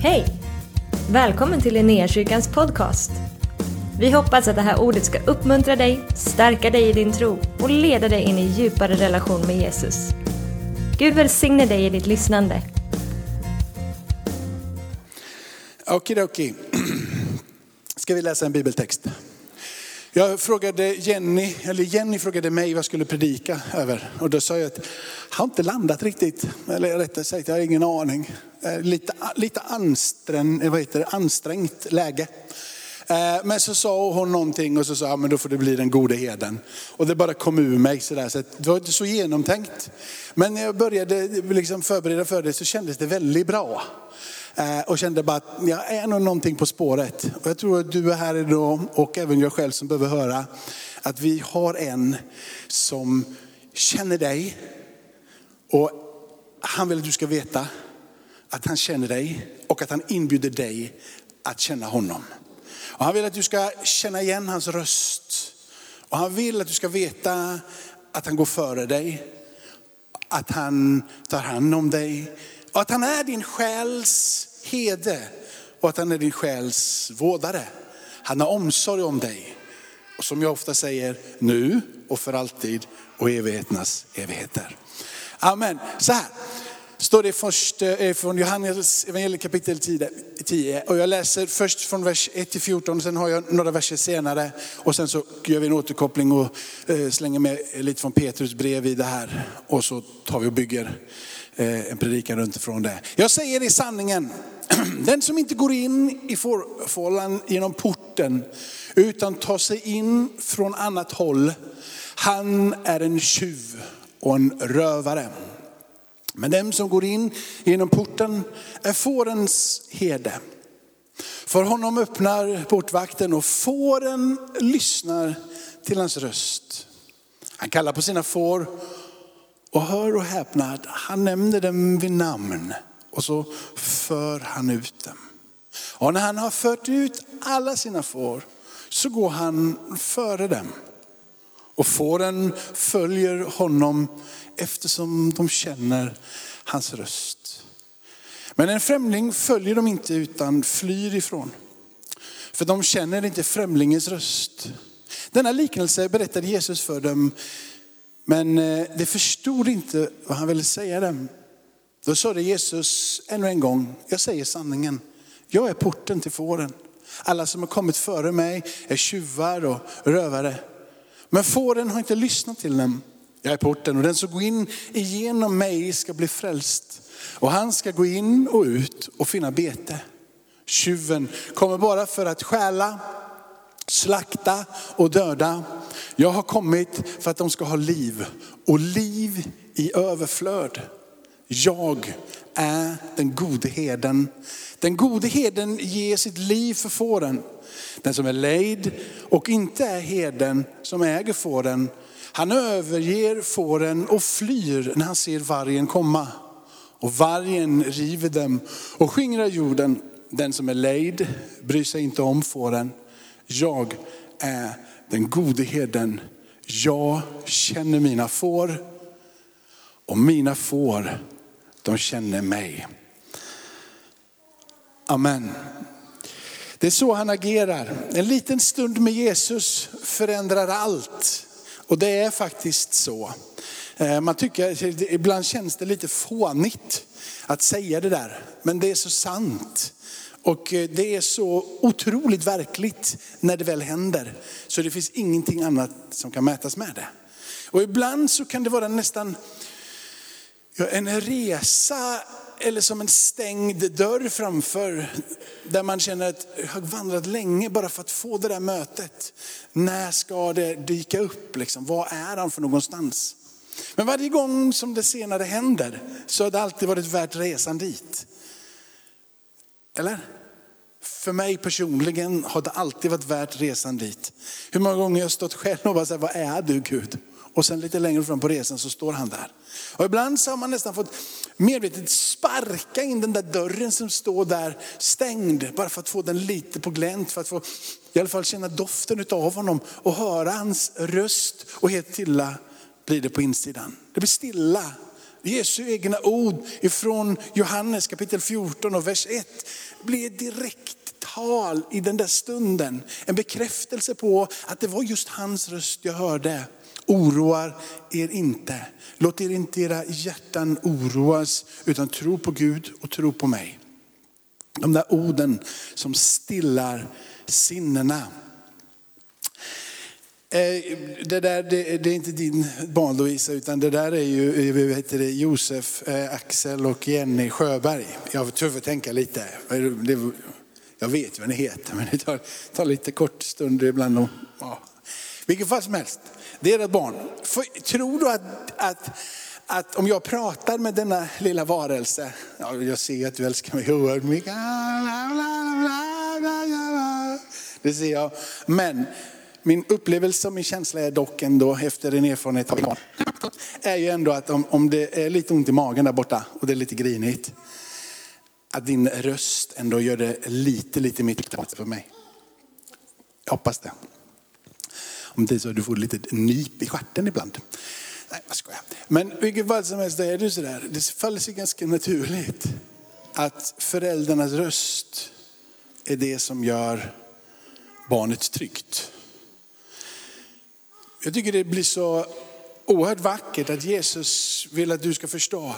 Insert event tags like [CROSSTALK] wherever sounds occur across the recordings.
Hej! Välkommen till Linnéakyrkans podcast. Vi hoppas att det här ordet ska uppmuntra dig, stärka dig i din tro och leda dig in i djupare relation med Jesus. Gud välsigne dig i ditt lyssnande. Okidoki. [CLEARS THROAT] Ska vi läsa en bibeltext? Jag frågade Jenny, eller Jenny frågade mig vad jag skulle predika över. Och då sa jag att jag har inte landat riktigt. Eller rättare sagt, jag har ingen aning. Eh, lite, lite ansträng, eh, vad heter det, ansträngt läge. Eh, men så sa hon någonting och så sa jag, men då får det bli den gode heden. Och det bara kom ur mig sådär, så det var inte så genomtänkt. Men när jag började liksom förbereda för det så kändes det väldigt bra. Och kände bara att jag är nog någonting på spåret. Och jag tror att du är här idag och även jag själv som behöver höra att vi har en som känner dig. Och han vill att du ska veta att han känner dig och att han inbjuder dig att känna honom. Och han vill att du ska känna igen hans röst. Och han vill att du ska veta att han går före dig. Att han tar hand om dig. Och att han är din själs herde. Och att han är din själs vårdare. Han har omsorg om dig. Och som jag ofta säger, nu och för alltid och evigheternas evigheter. Amen. Så här står det först eh, från Johannes evangeliet kapitel 10. Och jag läser först från vers 1 till 14, sen har jag några verser senare. Och sen så gör vi en återkoppling och eh, slänger med lite från Petrus brev i det här. Och så tar vi och bygger eh, en predikan runt ifrån det. Jag säger i sanningen, [CLEARS THROAT] den som inte går in i fårfållan genom porten, utan tar sig in från annat håll, han är en tjuv och en rövare. Men den som går in genom porten eh, är fårens herde. För honom öppnar portvakten och fåren lyssnar till hans röst. Han kallar på sina får och hör och häpnar, han nämner dem vid namn och så för han ut dem. Och när han har fört ut alla sina får så går han före dem. Och fåren följer honom eftersom de känner hans röst. Men en främling följer de inte utan flyr ifrån. För de känner inte främlingens röst. Denna liknelse berättade Jesus för dem, men eh, de förstod inte vad han ville säga dem. Då sa det Jesus ännu en gång, jag säger sanningen. Jag är porten till fåren. Alla som har kommit före mig är tjuvar och rövare. Men fåren har inte lyssnat till dem. Jag är porten och den som går in igenom mig ska bli frälst. Och han ska gå in och ut och finna bete. Tjuven kommer bara för att stjäla, slakta och döda. Jag har kommit för att de ska ha liv och liv i överflöd. Jag är den gode herden. Den gode herden ger sitt liv för fåren. Den som är lejd och inte är herden som äger fåren, han överger fåren och flyr när han ser vargen komma. Och vargen river dem och skingrar jorden. Den som är lejd bryr sig inte om fåren. Jag är den gode herden. Jag känner mina får och mina får, de känner mig. Amen. Det är så han agerar. En liten stund med Jesus förändrar allt. Och det är faktiskt så. Eh, man tycker, ibland känns det lite fånigt att säga det där, men det är så sant. Och eh, det är så otroligt verkligt när det väl händer. Så det finns ingenting annat som kan mätas med det. Och ibland så kan det vara nästan en resa eller som en stängd dörr framför. Där man känner att jag har vandrat länge bara för att få det där mötet. När ska det dyka upp? Liksom? Var är han för någonstans? Men varje gång som det senare händer så har det alltid varit värt resan dit. Eller? För mig personligen har det alltid varit värt resan dit. Hur många gånger har jag stått själv och bara sagt, vad är du Gud? Och sen lite längre fram på resan så står han där. Och ibland så har man nästan fått medvetet sparka in den där dörren som står där stängd. Bara för att få den lite på glänt. För att få i alla fall känna doften av honom och höra hans röst. Och helt stilla blir det på insidan. Det blir stilla Jesu egna ord ifrån Johannes kapitel 14 och vers 1 blir direkt tal i den där stunden. En bekräftelse på att det var just hans röst jag hörde. Oroar er inte. Låt er inte era hjärtan oroas utan tro på Gud och tro på mig. De där orden som stillar sinnena. Eh, det, där, det, det, är inte din barn Lovisa, utan det där är ju eh, heter det, Josef, eh, Axel och Jenny Sjöberg. Jag får tänka lite. Jag vet vad ni heter, men det tar, tar lite kort stund ibland. Och, ja. Vilket fall som helst, det är ett barn. För, tror du att, att, att om jag pratar med denna lilla varelse, ja, jag ser att du älskar mig oerhört mycket. Det ser jag. Men min upplevelse och min känsla är dock ändå efter en erfarenhet av barn, är ju ändå att om, om det är lite ont i magen där borta och det är lite grinigt, att din röst ändå gör det lite, lite mer för mig. Jag hoppas det. Om det är så att du får lite nyp i stjärten ibland. Nej, jag skojar. Men vilket fall som helst, är det sådär. Det faller sig ganska naturligt att föräldrarnas röst är det som gör barnet tryggt. Jag tycker det blir så oerhört vackert att Jesus vill att du ska förstå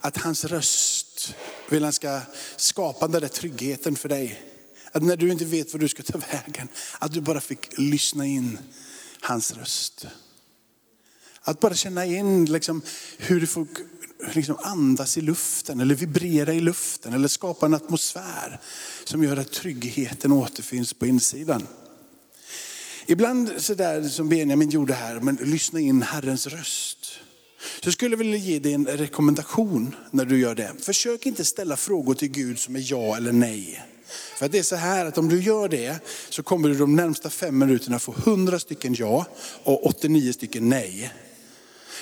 att hans röst vill han ska skapa den där tryggheten för dig. Att när du inte vet var du ska ta vägen, att du bara fick lyssna in hans röst. Att bara känna in liksom, hur du får liksom andas i luften eller vibrera i luften eller skapa en atmosfär som gör att tryggheten återfinns på insidan. Ibland sådär som Benjamin gjorde här, men lyssna in Herrens röst. Så jag skulle vilja ge dig en rekommendation när du gör det. Försök inte ställa frågor till Gud som är ja eller nej. För det är så här att om du gör det så kommer du de närmsta fem minuterna få 100 stycken ja och 89 stycken nej.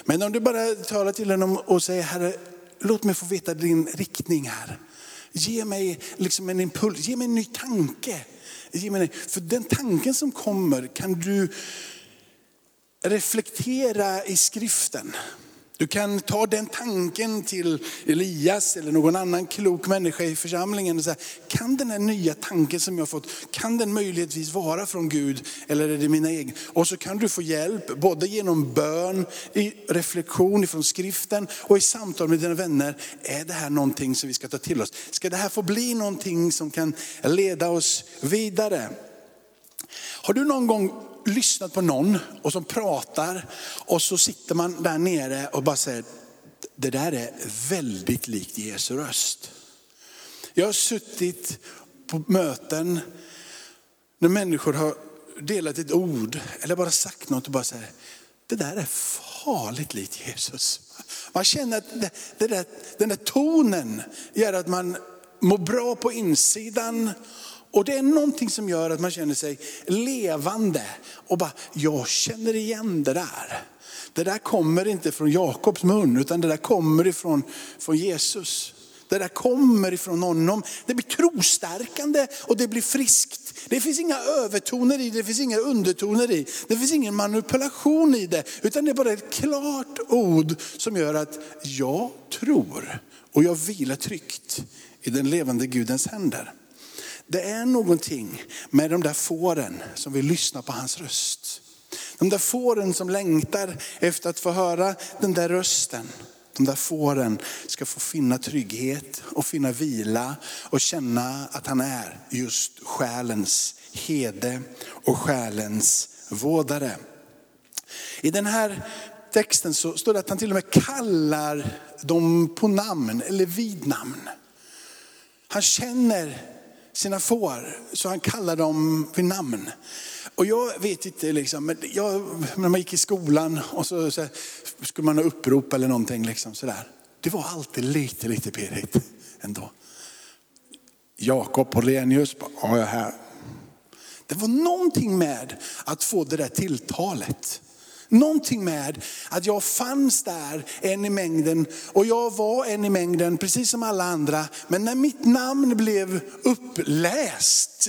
Men om du bara talar till honom och säger, Herre, låt mig få veta din riktning här. Ge mig liksom en impuls, ge mig en ny tanke. Ge mig, för den tanken som kommer kan du reflektera i skriften. Du kan ta den tanken till Elias eller någon annan klok människa i församlingen och säga, kan den här nya tanken som jag fått, kan den möjligtvis vara från Gud eller är det mina egna? Och så kan du få hjälp både genom bön, i reflektion ifrån skriften och i samtal med dina vänner. Är det här någonting som vi ska ta till oss? Ska det här få bli någonting som kan leda oss vidare? Har du någon gång lyssnat på någon och som pratar och så sitter man där nere och bara säger, det där är väldigt likt Jesu röst. Jag har suttit på möten när människor har delat ett ord eller bara sagt något och bara säger, det där är farligt likt Jesus. Man känner att det, det där, den där tonen gör att man mår bra på insidan och det är någonting som gör att man känner sig levande och bara, jag känner igen det där. Det där kommer inte från Jakobs mun utan det där kommer ifrån från Jesus. Det där kommer ifrån honom. Det blir trostärkande och det blir friskt. Det finns inga övertoner i det, det finns inga undertoner i. Det finns ingen manipulation i det. Utan det är bara ett klart ord som gör att jag tror och jag vilar tryggt i den levande Gudens händer. Det är någonting med de där fåren som vill lyssna på hans röst. De där fåren som längtar efter att få höra den där rösten. De där fåren ska få finna trygghet och finna vila och känna att han är just själens hede och själens vårdare. I den här texten så står det att han till och med kallar dem på namn eller vid namn. Han känner sina får, så han kallar dem vid namn. Och jag vet inte, liksom, men jag, när man gick i skolan och så, så skulle man ha upprop eller någonting. Liksom, sådär. Det var alltid lite, lite pirrigt ändå. Jakob Horenius, ja jag är här. Det var någonting med att få det där tilltalet. Någonting med att jag fanns där en i mängden och jag var en i mängden precis som alla andra. Men när mitt namn blev uppläst,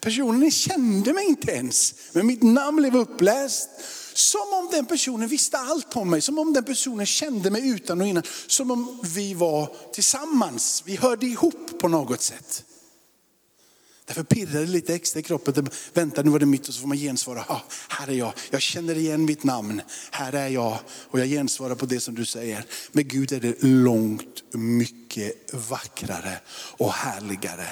personen kände mig inte ens, men mitt namn blev uppläst Som om den personen visste allt om mig, som om den personen kände mig utan och innan. Som om vi var tillsammans, vi hörde ihop på något sätt. Därför pirrar det lite extra i kroppen. Vänta nu var det mitt och så får man gensvara. Ah, här är jag, jag känner igen mitt namn. Här är jag och jag gensvarar på det som du säger. Med Gud är det långt mycket vackrare och härligare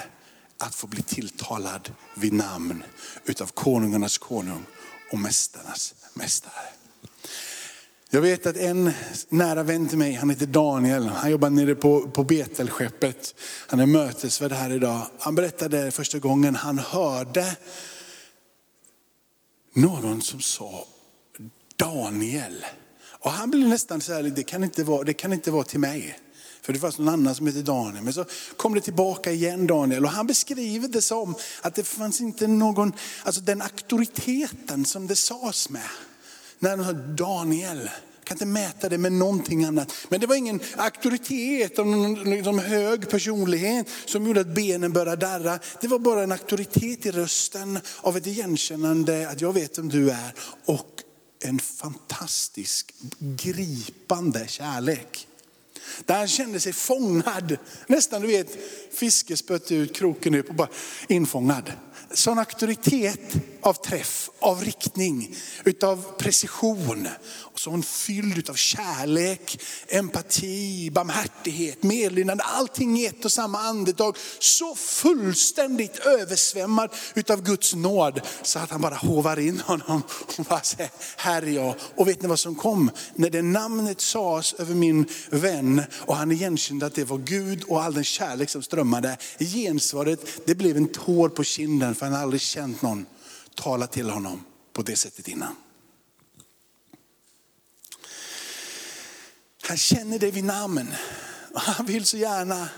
att få bli tilltalad vid namn utav konungarnas konung och mästarnas mästare. Jag vet att en nära vän till mig, han heter Daniel, han jobbar nere på, på Betelskeppet. Han är mötesvärd här idag. Han berättade första gången han hörde någon som sa Daniel. Och han blev nästan så här, det kan inte vara, det kan inte vara till mig. För det fanns någon annan som hette Daniel. Men så kom det tillbaka igen Daniel. Och han beskriver det som att det fanns inte någon, alltså den auktoriteten som det sades med. När han sa Daniel, kan inte mäta det med någonting annat. Men det var ingen auktoritet någon liksom hög personlighet som gjorde att benen började darra. Det var bara en auktoritet i rösten av ett igenkännande att jag vet vem du är. Och en fantastisk, gripande kärlek. Där han kände sig fångad. Nästan du vet, fiskespött ut, kroken upp och bara infångad. Sån auktoritet av träff, av riktning, utav precision. Och så hon fylld av kärlek, empati, barmhärtighet, medlidande. Allting i ett och samma andetag. Så fullständigt översvämmad utav Guds nåd. Så att han bara hovar in honom och bara säger, här är jag. Och vet ni vad som kom? När det namnet sades över min vän och han igenkände att det var Gud och all den kärlek som strömmade. Gensvaret, det blev en tår på kinden för han har aldrig känt någon tala till honom på det sättet innan. Han känner dig vid namn. Han vill så gärna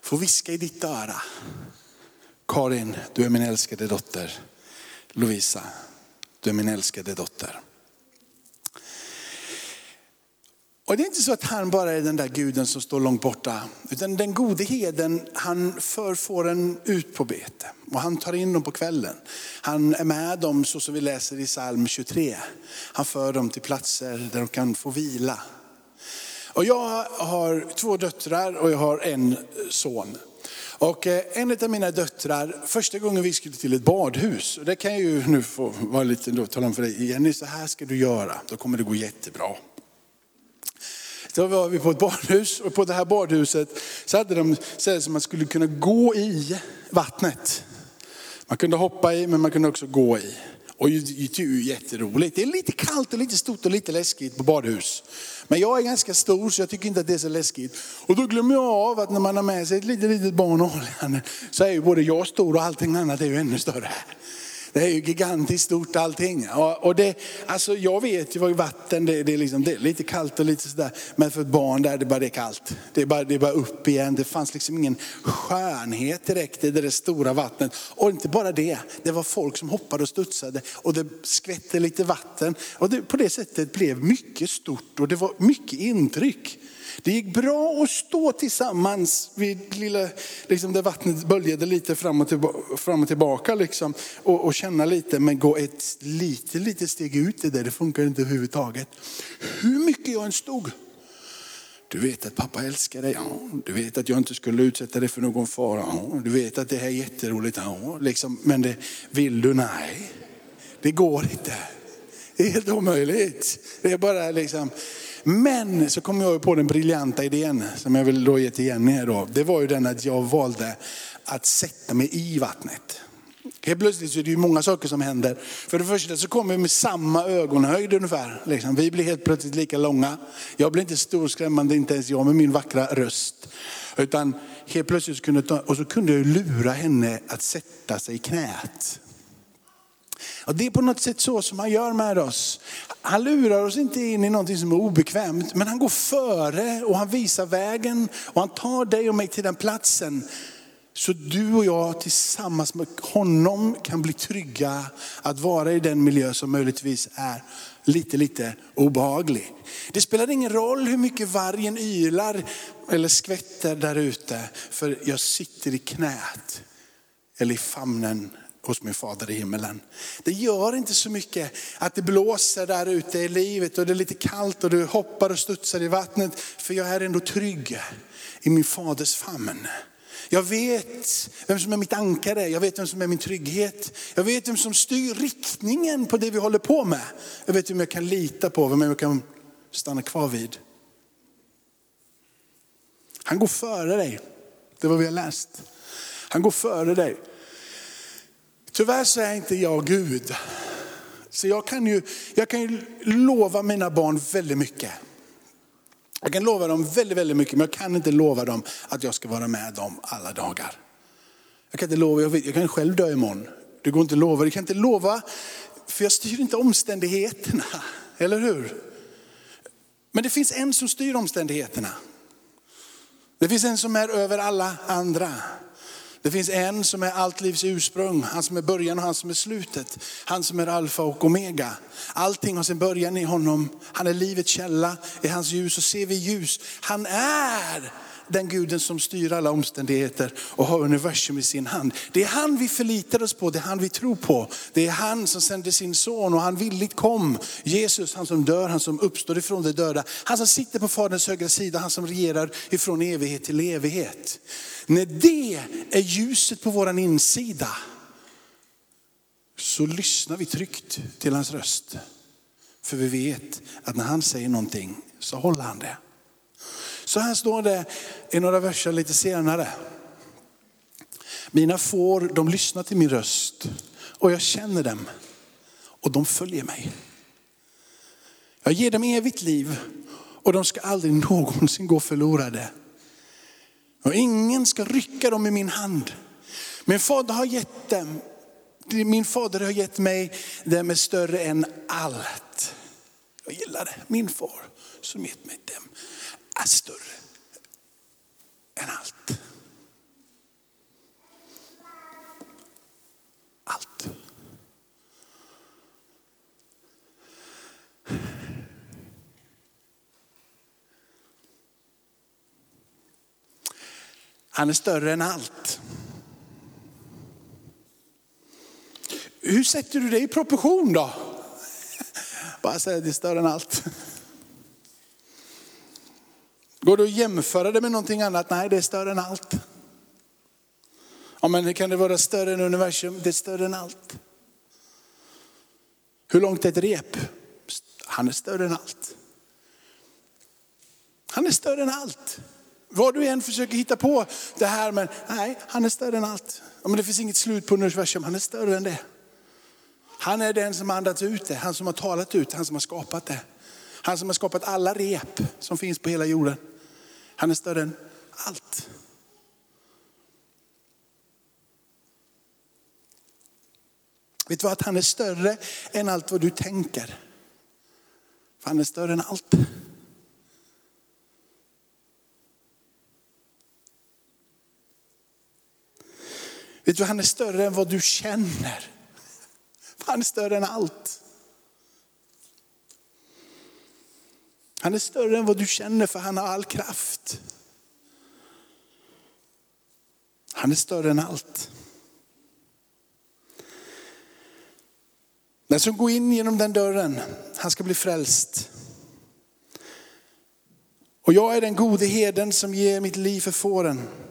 få viska i ditt öra. Karin, du är min älskade dotter. Lovisa, du är min älskade dotter. Och det är inte så att han bara är den där guden som står långt borta. Utan den gode heden, han för fåren ut på bete. Och han tar in dem på kvällen. Han är med dem så som vi läser i psalm 23. Han för dem till platser där de kan få vila. Och jag har två döttrar och jag har en son. Och eh, en av mina döttrar, första gången vi skulle till ett badhus, och det kan jag ju nu få vara lite, då, tala om för dig, Jenny så här ska du göra, då kommer det gå jättebra. Så var vi på ett badhus och på det här badhuset så hade de så som man skulle kunna gå i vattnet. Man kunde hoppa i men man kunde också gå i. Och det är ju jätteroligt. Det är lite kallt och lite stort och lite läskigt på badhus. Men jag är ganska stor så jag tycker inte att det är så läskigt. Och då glömmer jag av att när man har med sig ett litet, litet barn och håller så är ju både jag stor och allting annat är ju ännu större. Det är ju gigantiskt stort allting. Och det, alltså jag vet ju vad vatten, det, det, är liksom, det är lite kallt och lite sådär. Men för ett barn där, det är bara det är kallt. Det är bara, det är bara upp igen. Det fanns liksom ingen skönhet direkt i det där stora vattnet. Och inte bara det, det var folk som hoppade och studsade och det skvätte lite vatten. Och det, på det sättet blev mycket stort och det var mycket intryck. Det gick bra att stå tillsammans vid lilla, liksom där vattnet böljade lite fram och, tillbaka, fram och tillbaka liksom, och, och, känna lite, men gå ett lite, lite steg ut i det, det funkar inte överhuvudtaget. Hur mycket jag än stod, du vet att pappa älskar dig. Ja. Du vet att jag inte skulle utsätta dig för någon fara. Ja. Du vet att det här är jätteroligt. Ja. Liksom, men det, vill du? Nej, det går inte. Det är helt omöjligt. Det är bara liksom, men så kom jag på den briljanta idén som jag vill då ge till Jenny här då. Det var ju den att jag valde att sätta mig i vattnet. Helt plötsligt så är det ju många saker som händer. För det första så kommer vi med samma ögonhöjd ungefär. Liksom. Vi blir helt plötsligt lika långa. Jag blir inte storskrämmande, inte ens jag med min vackra röst. Utan helt plötsligt så kunde jag ta, och så kunde jag lura henne att sätta sig i knät. Och det är på något sätt så som han gör med oss. Han lurar oss inte in i någonting som är obekvämt, men han går före och han visar vägen och han tar dig och mig till den platsen. Så du och jag tillsammans med honom kan bli trygga att vara i den miljö som möjligtvis är lite, lite obehaglig. Det spelar ingen roll hur mycket vargen ylar eller skvätter där ute, för jag sitter i knät eller i famnen hos min fader i himmelen. Det gör inte så mycket att det blåser där ute i livet och det är lite kallt och du hoppar och studsar i vattnet. För jag är ändå trygg i min faders famn. Jag vet vem som är mitt ankare, jag vet vem som är min trygghet. Jag vet vem som styr riktningen på det vi håller på med. Jag vet vem jag kan lita på, vem jag kan stanna kvar vid. Han går före dig. Det var vi har läst. Han går före dig. Tyvärr så är inte jag Gud. Så jag kan ju, jag kan ju lova mina barn väldigt mycket. Jag kan lova dem väldigt, väldigt mycket, men jag kan inte lova dem att jag ska vara med dem alla dagar. Jag kan inte lova, jag, vet, jag kan själv dö imorgon. Det går inte att lova, jag kan inte lova, för jag styr inte omständigheterna. [LAUGHS] Eller hur? Men det finns en som styr omständigheterna. Det finns en som är över alla andra. Det finns en som är allt livs ursprung, han som är början och han som är slutet. Han som är alfa och omega. Allting har sin början i honom. Han är livets källa, i hans ljus så ser vi ljus. Han är den guden som styr alla omständigheter och har universum i sin hand. Det är han vi förlitar oss på, det är han vi tror på. Det är han som sände sin son och han villigt kom. Jesus, han som dör, han som uppstår ifrån de döda. Han som sitter på faderns högra sida, han som regerar ifrån evighet till evighet. När det är ljuset på våran insida så lyssnar vi tryggt till hans röst. För vi vet att när han säger någonting så håller han det. Så här står det i några verser lite senare. Mina får, de lyssnar till min röst och jag känner dem och de följer mig. Jag ger dem evigt liv och de ska aldrig någonsin gå förlorade. Och ingen ska rycka dem i min hand. Min fader har gett dem, min fader har gett mig, dem är större än allt. Jag gillar det, min far som gett mig dem är större än allt. Allt. Han är större än allt. Hur sätter du det i proportion då? [LAUGHS] Bara säga det är större än allt. Går det att jämföra det med någonting annat? Nej, det är större än allt. Ja, men kan det vara större än universum? Det är större än allt. Hur långt är ett rep? Han är större än allt. Han är större än allt. Vad du än försöker hitta på det här, men nej, han är större än allt. Ja, men det finns inget slut på universum, han är större än det. Han är den som har andats ut det, han som har talat ut det, han som har skapat det. Han som har skapat alla rep som finns på hela jorden. Han är större än allt. Vet du vad? Att han är större än allt vad du tänker. För han är större än allt. Vet du, han är större än vad du känner. Han är större än allt. Han är större än vad du känner för han har all kraft. Han är större än allt. Den som går in genom den dörren, han ska bli frälst. Och jag är den gode heden som ger mitt liv för fåren.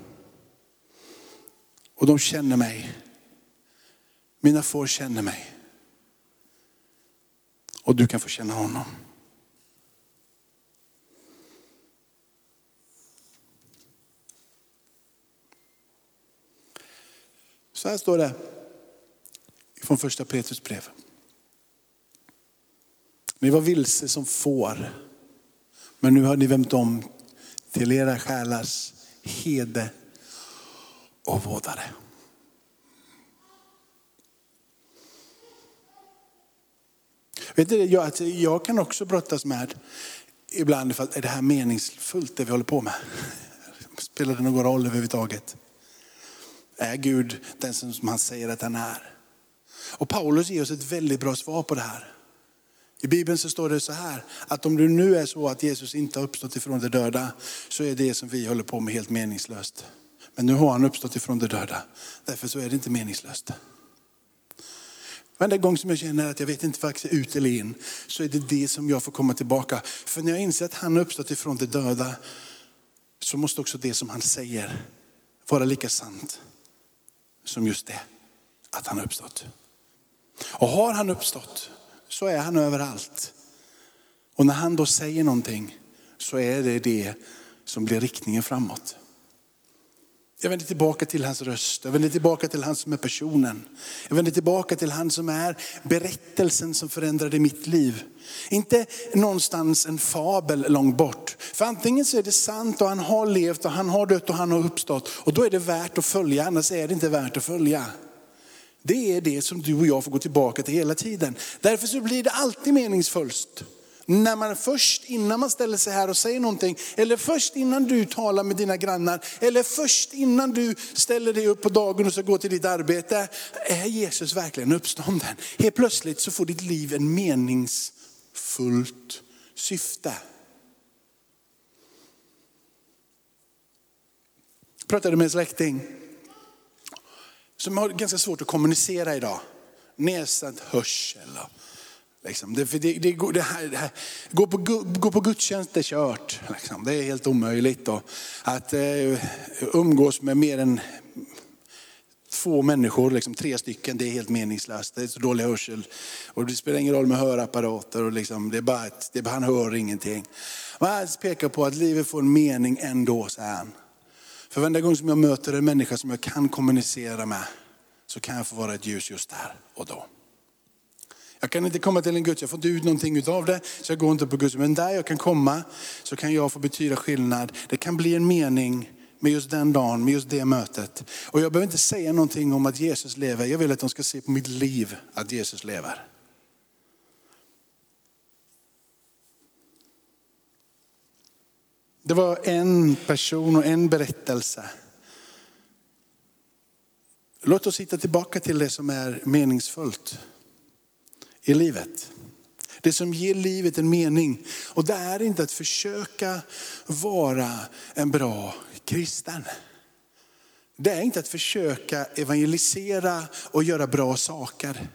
Och de känner mig. Mina får känner mig. Och du kan få känna honom. Så här står det från första Petrus brev. Ni var vilse som får, men nu har ni vänt om till era själars hede och vårdare. Vet du, jag, alltså, jag kan också brottas med ibland, för är det här meningsfullt det vi håller på med? [LAUGHS] Spelar det någon roll överhuvudtaget? Är Gud den som han säger att han är? Och Paulus ger oss ett väldigt bra svar på det här. I Bibeln så står det så här, att om det nu är så att Jesus inte har uppstått ifrån de döda, så är det som vi håller på med helt meningslöst. Men nu har han uppstått ifrån de döda, därför så är det inte meningslöst. Varenda gång som jag känner att jag vet inte vad jag ska ut eller in, så är det det som jag får komma tillbaka. För när jag inser att han har uppstått ifrån de döda, så måste också det som han säger vara lika sant som just det, att han har uppstått. Och har han uppstått, så är han överallt. Och när han då säger någonting, så är det det som blir riktningen framåt. Jag vänder tillbaka till hans röst, jag vänder tillbaka till han som är personen. Jag vänder tillbaka till han som är berättelsen som förändrade mitt liv. Inte någonstans en fabel långt bort. För antingen så är det sant och han har levt och han har dött och han har uppstått. Och då är det värt att följa, annars är det inte värt att följa. Det är det som du och jag får gå tillbaka till hela tiden. Därför så blir det alltid meningsfullt. När man först innan man ställer sig här och säger någonting, eller först innan du talar med dina grannar, eller först innan du ställer dig upp på dagen och ska gå till ditt arbete. Är Jesus verkligen uppstånden? Helt plötsligt så får ditt liv en meningsfullt syfte. Jag pratade med en släkting som har ganska svårt att kommunicera idag. Nedsatt hörsel Liksom. Det, det, det, det, här, det här, gå, på, gå på gudstjänst är kört. Liksom. Det är helt omöjligt. Då. Att eh, umgås med mer än två människor, liksom, tre stycken, det är helt meningslöst. Det är så dålig hörsel. Och det spelar ingen roll med hörapparater. Och liksom, det är bara ett, det, han hör ingenting. Men han pekar på att livet får en mening ändå, säger han. För varenda gång som jag möter en människa som jag kan kommunicera med, så kan jag få vara ett ljus just där och då. Jag kan inte komma till en Guds, jag får inte ut någonting av det, så jag går inte på Guds. Men där jag kan komma så kan jag få betyda skillnad. Det kan bli en mening med just den dagen, med just det mötet. Och jag behöver inte säga någonting om att Jesus lever. Jag vill att de ska se på mitt liv att Jesus lever. Det var en person och en berättelse. Låt oss hitta tillbaka till det som är meningsfullt i livet. Det som ger livet en mening. Och det är inte att försöka vara en bra kristen. Det är inte att försöka evangelisera och göra bra saker.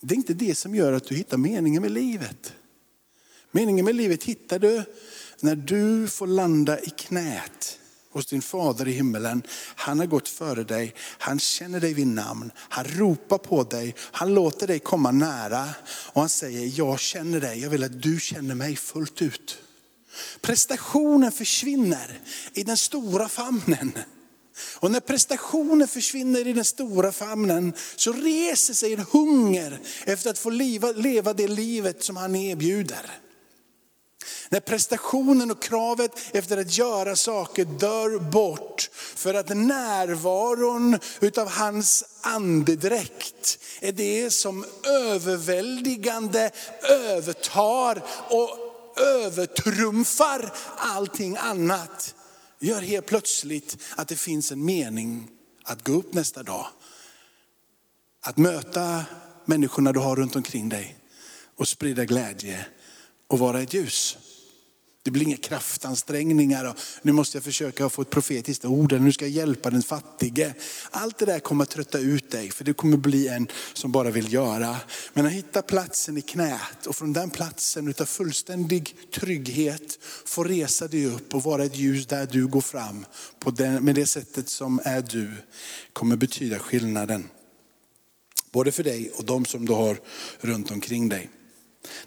Det är inte det som gör att du hittar meningen med livet. Meningen med livet hittar du när du får landa i knät hos din fader i himmelen. Han har gått före dig, han känner dig vid namn, han ropar på dig, han låter dig komma nära och han säger, jag känner dig, jag vill att du känner mig fullt ut. Prestationen försvinner i den stora famnen. Och när prestationen försvinner i den stora famnen så reser sig en hunger efter att få leva, leva det livet som han erbjuder. När prestationen och kravet efter att göra saker dör bort för att närvaron utav hans andedräkt är det som överväldigande övertar och övertrumfar allting annat. Gör helt plötsligt att det finns en mening att gå upp nästa dag. Att möta människorna du har runt omkring dig och sprida glädje och vara ett ljus. Det blir inga kraftansträngningar och nu måste jag försöka få ett profetiskt ord eller nu ska jag hjälpa den fattige. Allt det där kommer att trötta ut dig för det kommer bli en som bara vill göra. Men att hitta platsen i knät och från den platsen utav fullständig trygghet få resa dig upp och vara ett ljus där du går fram på den, med det sättet som är du kommer betyda skillnaden. Både för dig och de som du har runt omkring dig.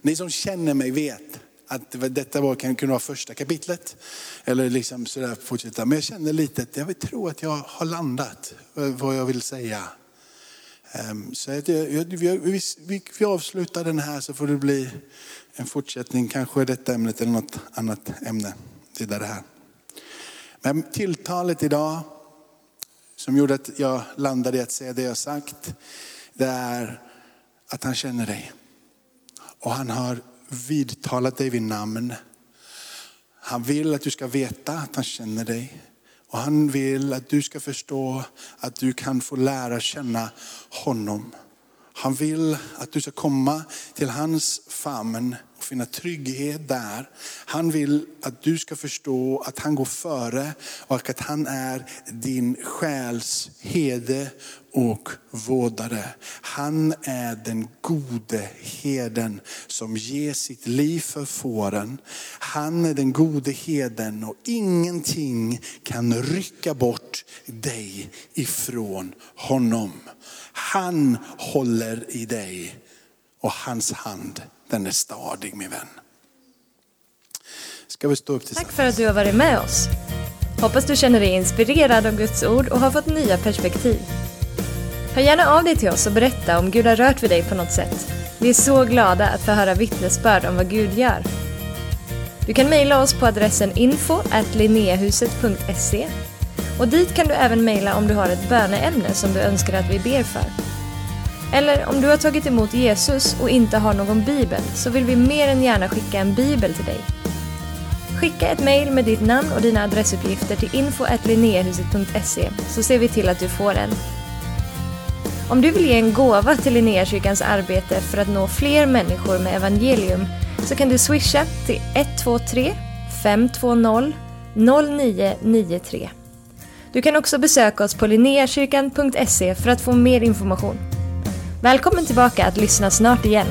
Ni som känner mig vet att detta var, kan kunna vara första kapitlet. Eller liksom sådär fortsätta. Men jag känner lite att jag vill tro att jag har landat eh, vad jag vill säga. Ehm, så att jag, vi, vi, vi avslutar den här så får det bli en fortsättning. Kanske detta ämnet eller något annat ämne. Det där det här. Men tilltalet idag som gjorde att jag landade i att säga det jag sagt. Det är att han känner dig. Och han har vidtalat dig vid namn. Han vill att du ska veta att han känner dig. Och han vill att du ska förstå att du kan få lära känna honom. Han vill att du ska komma till hans famn finna trygghet där. Han vill att du ska förstå att han går före och att han är din själs hede och vårdare. Han är den gode heden som ger sitt liv för fåren. Han är den gode heden och ingenting kan rycka bort dig ifrån honom. Han håller i dig och hans hand den är stadig min vän. Ska vi stå upp Tack för att du har varit med oss. Hoppas du känner dig inspirerad av Guds ord och har fått nya perspektiv. Hör gärna av dig till oss och berätta om Gud har rört vid dig på något sätt. Vi är så glada att få höra vittnesbörd om vad Gud gör. Du kan mejla oss på adressen info och dit kan du även mejla om du har ett böneämne som du önskar att vi ber för. Eller om du har tagit emot Jesus och inte har någon bibel så vill vi mer än gärna skicka en bibel till dig. Skicka ett mejl med ditt namn och dina adressuppgifter till info så ser vi till att du får en. Om du vill ge en gåva till Linnéakyrkans arbete för att nå fler människor med evangelium så kan du swisha till 123 520 0993. Du kan också besöka oss på linneakyrkan.se för att få mer information. Välkommen tillbaka att lyssna snart igen.